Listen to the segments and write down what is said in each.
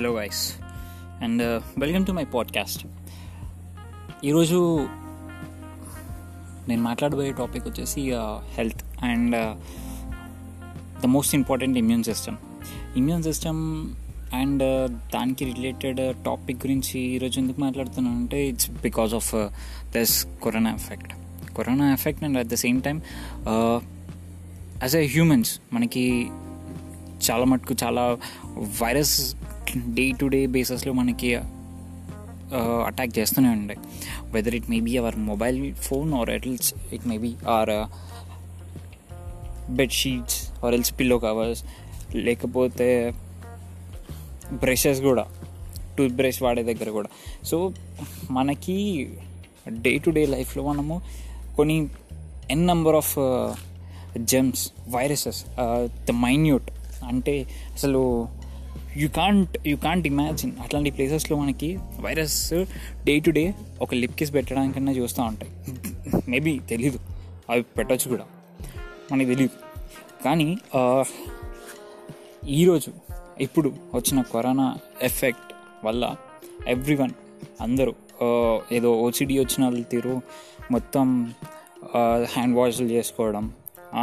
Hello guys and uh, welcome to my podcast. ఈరోజు నేను మాట్లాడబోయే టాపిక్ వచ్చేసి uh, health and uh, the most important immune system. Immune system and దానికి related topic గురించి ఈరోజు ఎందుకు మాట్లాడుతున్నాను అంటే it's because of this corona effect corona effect and at the same time as a humans మనకి చాలా మటుకు చాలా వైరస్ డే టు డే బేసిస్లో మనకి అటాక్ చేస్తూనే ఉంటాయి whether it may be our mobile phone or else it may be or bedsheets or else pillow covers లేకపోతే brushes కూడా టూత్ బ్రష్ వాడే దగ్గర కూడా. సో మనకి డే టు డే లైఫ్లో మనము కొన్ని N number of germs viruses the minute అంటే అసలు you can't you can't imagine అట్లాంటి ప్లేసెస్లో మనకి వైరస్ డే టు డే ఒక లిప్ కిస్ పెట్టడానికన్నా చూస్తూ ఉంటాయి. మేబీ తెలీదు. అవి పెట్టచ్చు కూడా. మనకి తెలియదు కానీ ఈరోజు ఇప్పుడు వచ్చిన కరోనా ఎఫెక్ట్ వల్ల ఎవ్రీ వన్ అందరూ ఏదో ఓసిడి వచ్చిన వాళ్ళు తీరు మొత్తం హ్యాండ్ వాష్లు చేసుకోవడం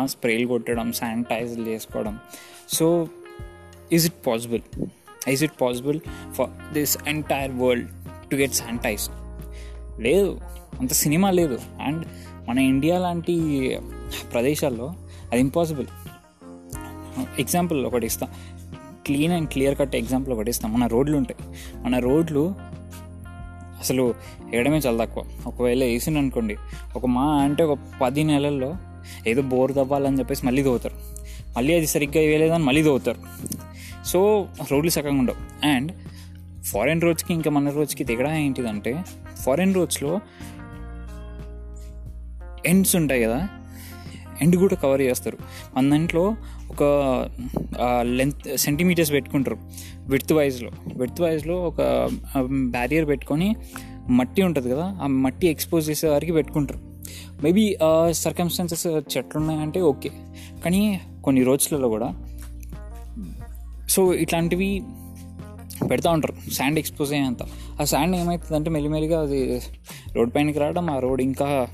స్ప్రేలు కొట్టడం శానిటైజర్లు చేసుకోవడం. So is it possible is it possible for this entire world to get sanitize లేదు. అంత సినిమా లేదు. అండ్ మన ఇండియా లాంటి ప్రదేశాల్లో అది ఇంపాసిబుల్ ఎగ్జాంపుల్ ఒకటి ఇస్తాం. Clean and clear cut example ఒకటి ఇస్తాం. మన రోడ్లు ఉంటాయి. మన రోడ్లు అసలు వేయడమే చాలా తక్కువ. ఒకవేళ వేసిన అనుకోండి. ఒక మా అంటే ఒక పది నెలల్లో ఏదో బోర్ తవ్వాలని చెప్పేసి మళ్ళీ తవ్వుతారు. మళ్ళీ అది సరిగ్గా వేయలేదని మళ్ళీ తవ్వుతారు. సో రోడ్లు సగంగా ఉండవు. అండ్ ఫారెన్ రోడ్స్కి ఇంకా మన రోడ్స్కి తేడా ఏంటిదంటే ఫారెన్ రోడ్స్లో ఎండ్స్ ఉంటాయి కదా ఎండ్ కూడా కవర్ చేస్తారు. మన దాంట్లో ఒక లెంత్ సెంటీమీటర్స్ పెట్టుకుంటారు. విడ్త్ వైజ్లో. విడ్త్ వైజ్లో ఒక బ్యారియర్ పెట్టుకొని మట్టి ఉంటుంది కదా ఆ మట్టి ఎక్స్పోజ్ చేసే వారికి పెట్టుకుంటారు. మేబీ సర్కమ్స్టాన్సెస్ చెట్లు ఉన్నాయంటే ఓకే కానీ కొన్ని రోజులలో కూడా సో ఇట్లాంటివి పెడతా ఉంటారు. శాండ్ ఎక్స్పోజ్ అయ్యేంత. ఆ శాండ్ ఏమవుతుందంటే మెల్లిమెల్లిగా అది రోడ్ పైనకి రావడం ఆ రోడ్ ఇంకా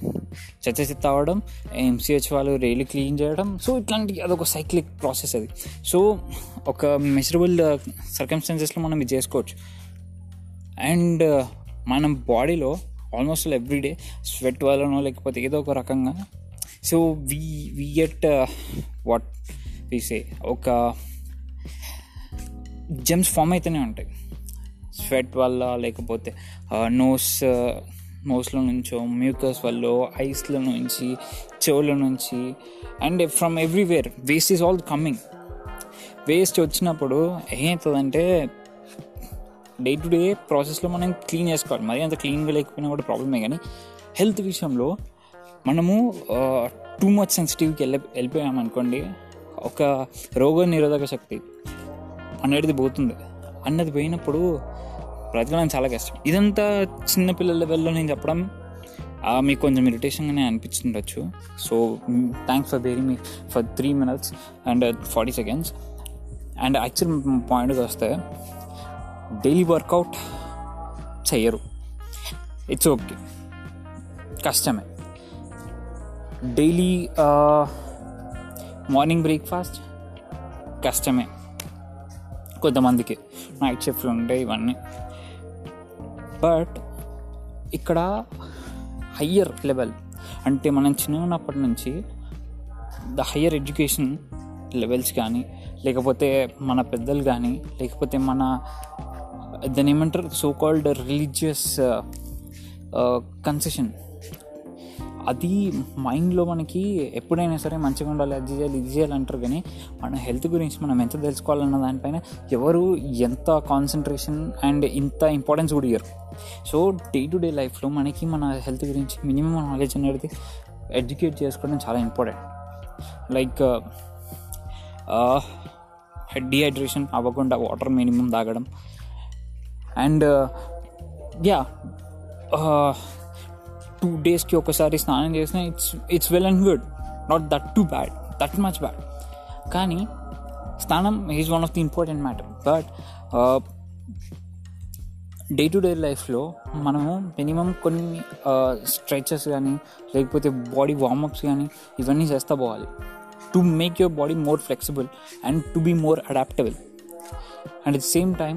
చెత్త చెత్త అవ్వడం ఎంసీహెచ్ వాళ్ళు రైలు క్లీన్ చేయడం. సో ఇట్లాంటి అదొక సైక్లిక్ ప్రాసెస్ అది. సో ఒక మెజరబుల్ సర్కమ్స్టాన్సెస్లో uh, మనం ఇది చేసుకోవచ్చు. అండ్ uh, మనం బాడీలో ఆల్మోస్ట్ ఎవ్రీడే స్వెట్ వల్లనో లేకపోతే ఏదో ఒక రకంగా so we we get what we say ఒక జెమ్స్ ఫామ్ అయితేనే ఉంటాయి. స్వెట్ వల్ల లేకపోతే నోస్ నోస్లో నుంచో మ్యూకస్ వల్ల ఐస్ల నుంచి చెవుల నుంచి and from everywhere waste is all coming waste వచ్చినప్పుడు ఏమవుతుందంటే డే టు డే ప్రాసెస్లో మనం క్లీన్ చేసుకోవాలి. మరి అంత క్లీన్గా లేకపోయినా కూడా ప్రాబ్లమే కానీ హెల్త్ విషయంలో మనము టూ మచ్ సెన్సిటివ్కి వెళ్ళి వెళ్ళిపోయామనుకోండి ఒక రోగ నిరోధక శక్తి అనేది పోతుంది. అన్నది పోయినప్పుడు బ్రతకడం చాలా కష్టం. ఇదంతా చిన్నపిల్లల లెవెల్లో నేను చెప్పడం మీకు కొంచెం ఇరిటేషన్గానే అనిపించుండొచ్చు. So thanks for bearing me for three minutes and forty seconds and actual పాయింట్కి వస్తే డైలీ వర్కౌట్ చెయ్యరు. ఇట్స్ ఓకే కష్టమే. డైలీ మార్నింగ్ బ్రేక్ఫాస్ట్ కష్టమే. కొంతమందికి నైట్ షిఫ్ట్లు ఉంటాయి ఇవన్నీ. బట్ ఇక్కడ హయ్యర్ లెవెల్ అంటే మనం చిన్నప్పటి ఉన్నప్పటి నుంచి ద హయ్యర్ ఎడ్యుకేషన్ లెవెల్స్ కానీ లేకపోతే మన పెద్దలు కానీ లేకపోతే మన దాని ఏమంటారు సో కాల్డ్ రిలీజియస్ కన్సెషన్ అది మైండ్లో మనకి ఎప్పుడైనా సరే మంచిగా ఉండాలి అది చేయాలి ఇది చేయాలి అంటారు కానీ మన హెల్త్ గురించి మనం ఎంత తెలుసుకోవాలన్న దానిపైన ఎవరు ఎంత కాన్సన్ట్రేషన్ అండ్ ఇంత ఇంపార్టెన్స్ కూడా ఇయ్యరు. సో డే టు డే లైఫ్లో మనకి మన హెల్త్ గురించి మినిమం నాలెడ్జ్ అనేది ఎడ్యుకేట్ చేసుకోవడం చాలా ఇంపార్టెంట్ లైక్ డిహైడ్రేషన్ అవ్వకుండా వాటర్ మినిమం తాగడం. అండ్ యా టూ డేస్కి ఒకసారి స్నానం చేసిన it's it's well and good not that too bad that much bad కానీ స్నానం is one of the important matter but day to day లైఫ్లో మనము మినిమం కొన్ని స్ట్రెచెస్ కానీ లేకపోతే బాడీ వార్మప్స్ కానీ ఇవన్నీ చేస్తూ పోవాలి to make your body more flexible and to be more adaptable and at same time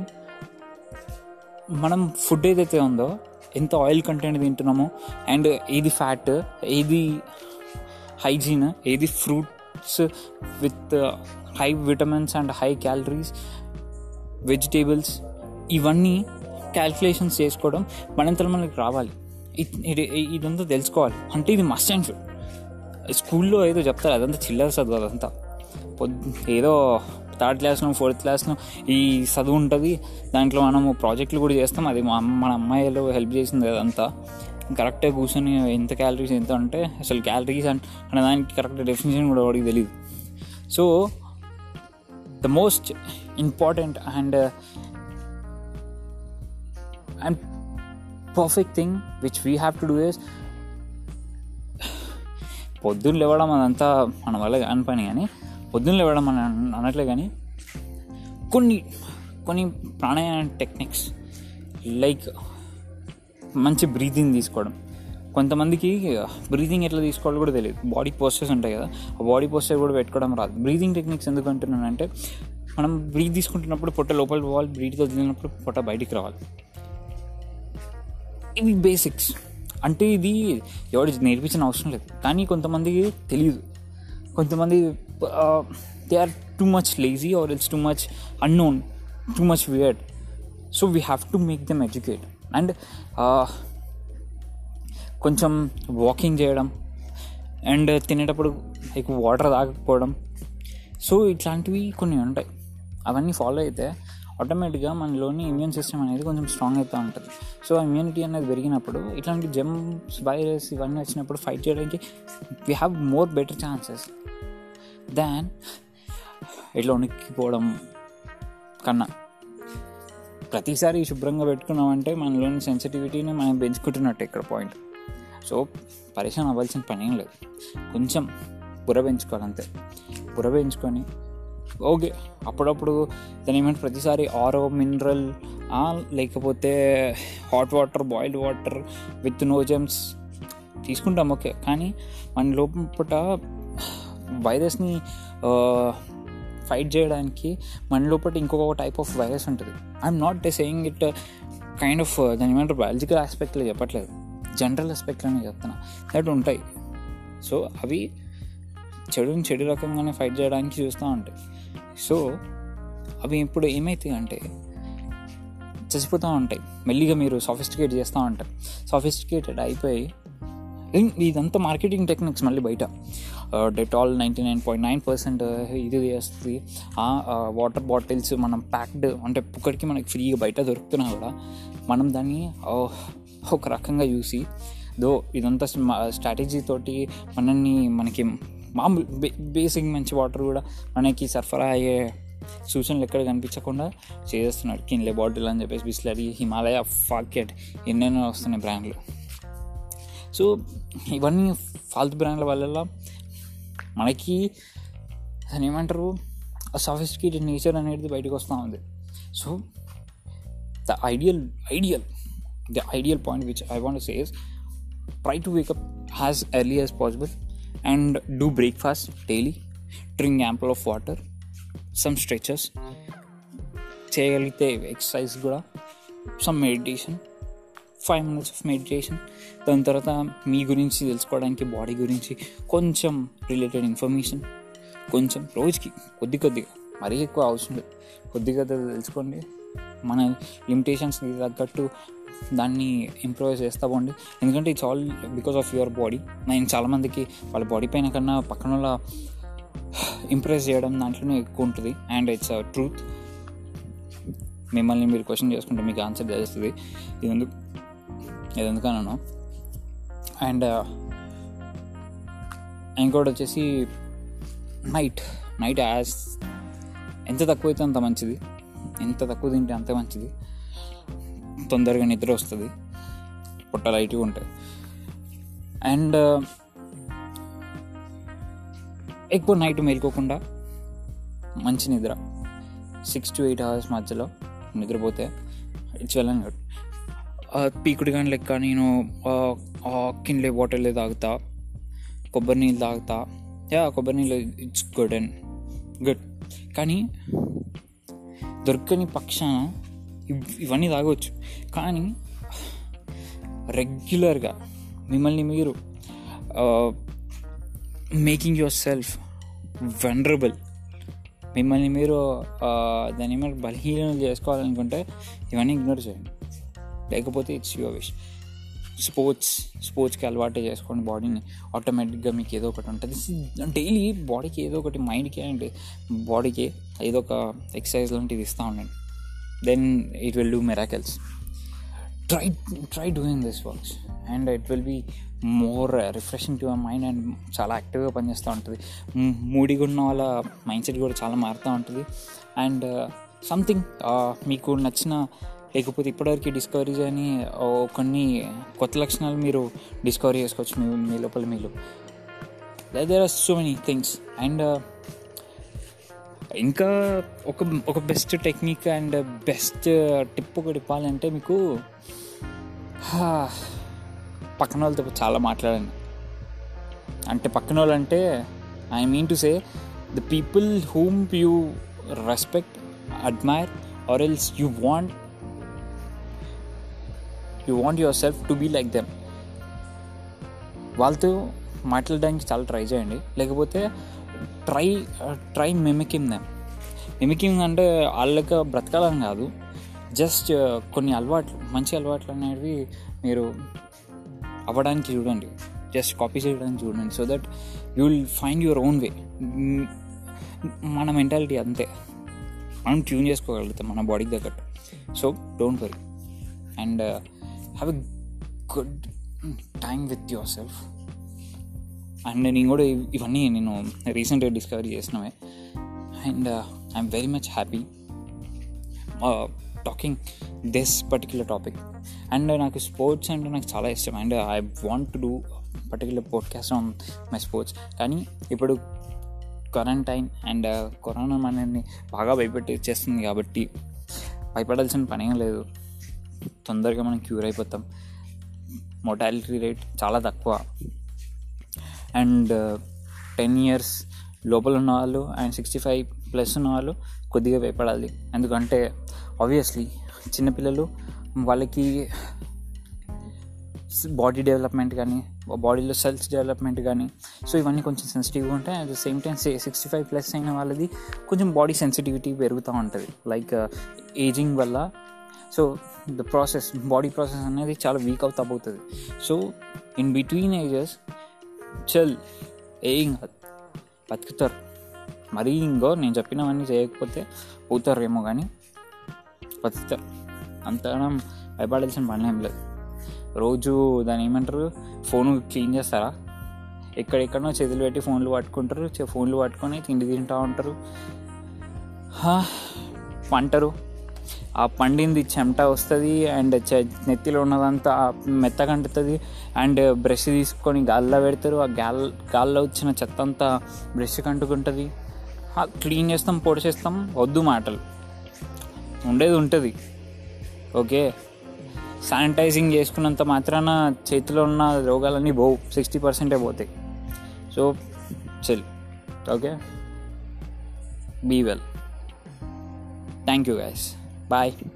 మనం ఫుడ్ ఏదైతే ఉందో ఎంత ఆయిల్ కంటెంట్ తింటున్నామో అండ్ ఏది ఫ్యాట్ ఏది హైజీన్ ఏది fruits with high vitamins and high calories vegetables ఇవన్నీ క్యాల్కులేషన్స్ చేసుకోవడం మనంతలో మనకి రావాలి ఇది- ఇదంతా తెలుసుకోవాలి. అంటే ఇది మస్ట్ అండ్ షుడ్ స్కూల్లో ఏదో చెప్తారు అదంతా చిల్లర చదువు అదంతా. పొద్దు ఏదో థర్డ్ క్లాస్లో ఫోర్త్ క్లాస్లో ఈ చదువు ఉంటుంది. దాంట్లో మనము ప్రాజెక్టులు కూడా చేస్తాం. అది మన అమ్మాయిలు హెల్ప్ చేసింది అదంతా. కరెక్ట్గా కూర్చొని ఎంత క్యాలరీస్ ఎంత అంటే అసలు క్యాలరీస్ అంటే అనే దానికి కరెక్ట్ డెఫినేషన్ కూడా వాడికి తెలియదు so the most important and and perfect thing which we have to do is పొద్దున్న లేవడం అదంతా మన వల్ల కాని పని కానీ పొద్దున్న లేవడం అని అనట్లే కానీ కొన్ని కొన్ని ప్రాణాయామ టెక్నిక్స్ లైక్ మంచి బ్రీతింగ్ తీసుకోవడం. కొంతమందికి బ్రీతింగ్ ఎట్లా తీసుకోవాలో కూడా తెలియదు. బాడీ పోస్టర్స్ ఉంటాయి కదా ఆ బాడీ పోస్టర్ కూడా పెట్టుకోవడం రాదు. బ్రీతింగ్ టెక్నిక్స్ ఎందుకు అంటున్నానంటే మనం బ్రీత్ తీసుకుంటున్నప్పుడు పొట్ట లోపల పోవాలి బ్రీత్ వదిలినప్పుడు పొట్ట బయటికి రావాలి. ఇవి బేసిక్స్. అంటే ఇది ఎవరు నేర్పించిన అవసరం లేదు. కానీ కొంతమందికి తెలియదు. కొంతమంది they are too much lazy or it's too much unknown too much weird so we have to make them educate and కొంచెం వాకింగ్ చేయడం అండ్ తినేటప్పుడు ఎక్కువ వాటర్ తాగకపోవడం. సో ఇట్లాంటివి కొన్ని ఉంటాయి. అవన్నీ ఫాలో అయితే ఆటోమేటిక్గా మనలోని ఇమ్యూన్ సిస్టమ్ అనేది కొంచెం స్ట్రాంగ్ అవుతూ ఉంటుంది. సో ఇమ్యూనిటీ అనేది పెరిగినప్పుడు ఇట్లాంటి జెమ్స్ వైరస్ ఇవన్నీ వచ్చినప్పుడు ఫైట్ చేయడానికి we have more better chances than ఇట్లా ఉనికిపోవడం కన్నా. ప్రతిసారి శుభ్రంగా పెట్టుకున్నామంటే మనలోని సెన్సిటివిటీని మనం పెంచుకుంటున్నట్టు ఇక్కడ పాయింట్ సో పరిశ్రమ అవ్వాల్సిన పని ఏం లేదు. కొంచెం బుర్ర పెంచుకోవాలంతే. బుర్ర పెంచుకొని ఓకే. అప్పుడప్పుడు దాని ఏమంటే ప్రతిసారి ఆరో మినరల్ లేకపోతే hot water boiled water with no germs తీసుకుంటాం ఓకే. కానీ మన లోపల వైరస్ని ఫైట్ చేయడానికి మన లోపల ఇంకొక టైప్ ఆఫ్ వైరస్ ఉంటుంది. I'm not saying it kind of దాని ఏమంటారు? బయాలజికల్ ఆస్పెక్ట్లో చెప్పట్లేదు. జనరల్ ఆస్పెక్ట్లోనే చెప్తున్నా. దట్ ఉంటాయి. సో అవి చెడుని చెడు రకంగానే ఫైట్ చేయడానికి చూస్తూ ఉంటాయి సో అవి ఇప్పుడు ఏమవుతాయి అంటే చచ్చిపోతూ ఉంటాయి. మెల్లిగా మీరు సాఫిస్టికేట్ చేస్తూ ఉంటారు. సాఫిస్టికేటెడ్ అయిపోయి ఇదంతా మార్కెటింగ్ టెక్నిక్స్ మళ్ళీ బయట. Dettol ninety nine point nine percent ఇది చేస్తుంది. వాటర్ బాటిల్స్ మనం ప్యాక్డ్ అంటే ఇక్కడికి మనకి ఫ్రీగా బయట దొరుకుతున్నా కూడా మనం దాన్ని ఒక రకంగా చూసి దో ఇదంతా స్ట్రాటజీ తోటి మనల్ని మనకి మామూలు బే బేసిక్ మంచి వాటర్ కూడా మనకి సరఫరా అయ్యే సూచనలు ఎక్కడ కనిపించకుండా చేస్తున్నాడు కిన్లే బాటిల్ అని చెప్పేసి బిస్లరీ హిమాలయ ఫాకెట్ ఎన్నెన్నో వస్తున్నాయి బ్రాండ్లు. సో ఇవన్నీ ఫాల్తు బ్రాండ్ల వల్ల మనకి దాని ఏమంటారు? ఆ సఫిస్టికేటెడ్ నేచర్ అనేది బయటకు వస్తూ ఉంది. So the ideal ideal the ideal point which I want says try to wake up as early as possible and do breakfast daily. Drink ample of water some stretches. చేయగలిగితే exercise కూడా some meditation. Five minutes of meditation. దాని తర్వాత మీ గురించి తెలుసుకోవడానికి body గురించి కొంచెం related information. కొంచెం రోజుకి కొద్ది కొద్దిగా మరీ ఎక్కువ అవసరం లేదు. కొద్ది కొద్దిగా తెలుసుకోండి. మన లిమిటేషన్స్కి తగ్గట్టు దాన్ని ఇంప్రూవ్ చేస్తా పోండి. ఎందుకంటే it's all because of your body నేను చాలామందికి వాళ్ళ బాడీ పైన కన్నా పక్కన వాళ్ళ ఇంప్రెస్ చేయడం దాంట్లోనే ఎక్కువ ఉంటుంది. అండ్ ఇట్స్ ట్రూత్ మిమ్మల్ని మీరు క్వశ్చన్ చేసుకుంటే మీకు ఆన్సర్ తెలుస్తుంది. ఇది ఎందుకు ఇది ఎందుకన్నాను అండ్ uh, ఇంకోటి వచ్చేసి నైట్ నైట్ యాజ్ ఎంత తక్కువ అయితే అంత మంచిది. ఎంత తక్కువ తింటే అంత మంచిది. తొందరగా నిద్ర వస్తుంది. పొట్ట లైట్గా ఉంటుంది అండ్ ఎక్కువ నైట్ మేల్కోకుండా మంచి నిద్ర. సిక్స్ టు ఎయిట్ అవర్స్ మధ్యలో నిద్రపోతే ఇట్స్ వెల్ అండ్ గుడ్. పీకుడు కానీ లెక్క నేను కిన్లే బాటిల్ తాగుతా. కొబ్బరి నీళ్ళు తాగుతా. యా కొబ్బరి నీళ్ళు ఇట్స్ గుడ్ అండ్ గుడ్. కానీ దొరకని పక్షాన ఇవన్నీ తాగవచ్చు కానీ రెగ్యులర్గా మిమ్మల్ని మీరు మేకింగ్ యువర్ సెల్ఫ్ వెనరబుల్. మిమ్మల్ని మీరు దాని ఏమైనా బలహీనం చేసుకోవాలనుకుంటే ఇవన్నీ ఇగ్నోర్ చేయండి. లేకపోతే ఇట్స్ యువర్ విష్. స్పోర్ట్స్ స్పోర్ట్స్కి అలవాటు చేసుకోండి బాడీని ఆటోమేటిక్గా మీకు ఏదో ఒకటి ఉంటుంది. డైలీ బాడీకి ఏదో ఒకటి మైండ్కి అండ్ బాడీకి ఏదో ఒక ఎక్సర్సైజ్ లాంటిది ఇస్తూ ఉండండి. Then it will do miracles try try doing this works and it will be more refreshing to our mind and చాలా యాక్టివ్గా పనిచేస్తూ ఉంటుంది. మూడిగా ఉన్న వాళ్ళ మైండ్ సెట్ కూడా చాలా మారుతూ ఉంటుంది. అండ్ సంథింగ్ మీకు నచ్చిన లేకపోతే ఇప్పటివరకు డిస్కవరీ అని కొన్ని కొత్త లక్షణాలు మీరు డిస్కవరీ చేసుకోవచ్చు మీ మీ లోపల మీరు there are so many things and ఇంకా ఒక ఒక best technique and best tip ఒకటి ఇవ్వాలంటే మీకు పక్కన వాళ్ళతో చాలా మాట్లాడండి. అంటే పక్కన వాళ్ళు అంటే I mean to say the people whom you respect admire or else you want you want yourself to be like them వాళ్ళతో మాట్లాడడానికి చాలా ట్రై చేయండి. లేకపోతే try try mimicking them mimicking అంటే వాళ్ళకి బ్రతకాలని కాదు. జస్ట్ uh, కొన్ని అలవాట్లు మంచి అలవాట్లు అనేవి మీరు అవ్వడానికి చూడండి. జస్ట్ కాపీ చేయడానికి చూడండి. So that you will find your own way మన మెంటాలిటీ అంతే. మనం ట్యూన్ చేసుకోగలుగుతాం మన బాడీకి తగ్గట్టు. So don't worry and have a good time with yourself and నేను కూడా ఇవన్నీ నేను రీసెంట్గా డిస్కవరీ చేసినవే. And I'm very much happy talking this particular topic and నాకు స్పోర్ట్స్ అంటే నాకు చాలా ఇష్టం. And I want to do particular podcast on my sports కానీ ఇప్పుడు క్వారంటైన్ అండ్ కరోనా మనల్ని బాగా భయపెట్టి చేస్తుంది కాబట్టి భయపడాల్సిన పని ఏం లేదు. తొందరగా మనం క్యూర్ అయిపోతాం. మోటాలిటీ రేట్ చాలా తక్కువ. అండ్ uh, టెన్ ఇయర్స్ లోపల ఉన్న వాళ్ళు అండ్ సిక్స్టీ ఫైవ్ ప్లస్ ఉన్న వాళ్ళు కొద్దిగా భయపడాలి. ఎందుకంటే ఆబ్వియస్లీ చిన్నపిల్లలు వాళ్ళకి బాడీ డెవలప్మెంట్ కానీ బాడీలో సెల్స్ డెవలప్మెంట్ కానీ సో ఇవన్నీ కొంచెం సెన్సిటివ్గా ఉంటాయి. At the same time sixty five plus అయిన వాళ్ళది కొంచెం బాడీ సెన్సిటివిటీ పెరుగుతూ ఉంటుంది. లైక్ ఏజింగ్ వల్ల so the process body process అనేది చాలా వీక్ అవుతా పోతుంది. సో ఇన్ బిట్వీన్ ఏజెస్ చల్ ఏం కాదు. బతుకుతారు. మరీ ఇంకో నేను చెప్పినవన్నీ చేయకపోతే పోతారేమో కానీ బతుకుతారు. అంతగానం భయపడాల్సిన పని ఏం లేదు. రోజు దాని ఏమంటారు? ఫోన్ క్లీన్ చేస్తారా? ఎక్కడెక్కడో చేతులు పెట్టి ఫోన్లు పట్టుకుంటారు. చే- ఫోన్లు పట్టుకొని తిండి తింటూ ఉంటారు. హా, పంటరు ఆ పండింది చెమట వస్తుంది అండ్ చె- నెత్తిలో ఉన్నదంతా మెత్తగా అంటుతుంది అండ్ బ్రష్ తీసుకొని గాల్లో పెడతారు. ఆ గాల్ గాల్లో వచ్చిన చెత్త అంతా బ్రష్కి అంటుకుంటుంది క్లీన్ చేస్తాం పొడిచేస్తాం వద్దు మాటలు. ఉండేది ఉంటుంది. ఓకే? శానిటైజింగ్ చేసుకున్నంత మాత్రాన చేతిలో ఉన్న రోగాలన్నీ పోవు. సిక్స్టీ పర్సెంటే పోతాయి. సో చెల్. Okay? Be well. Thank you guys Bye.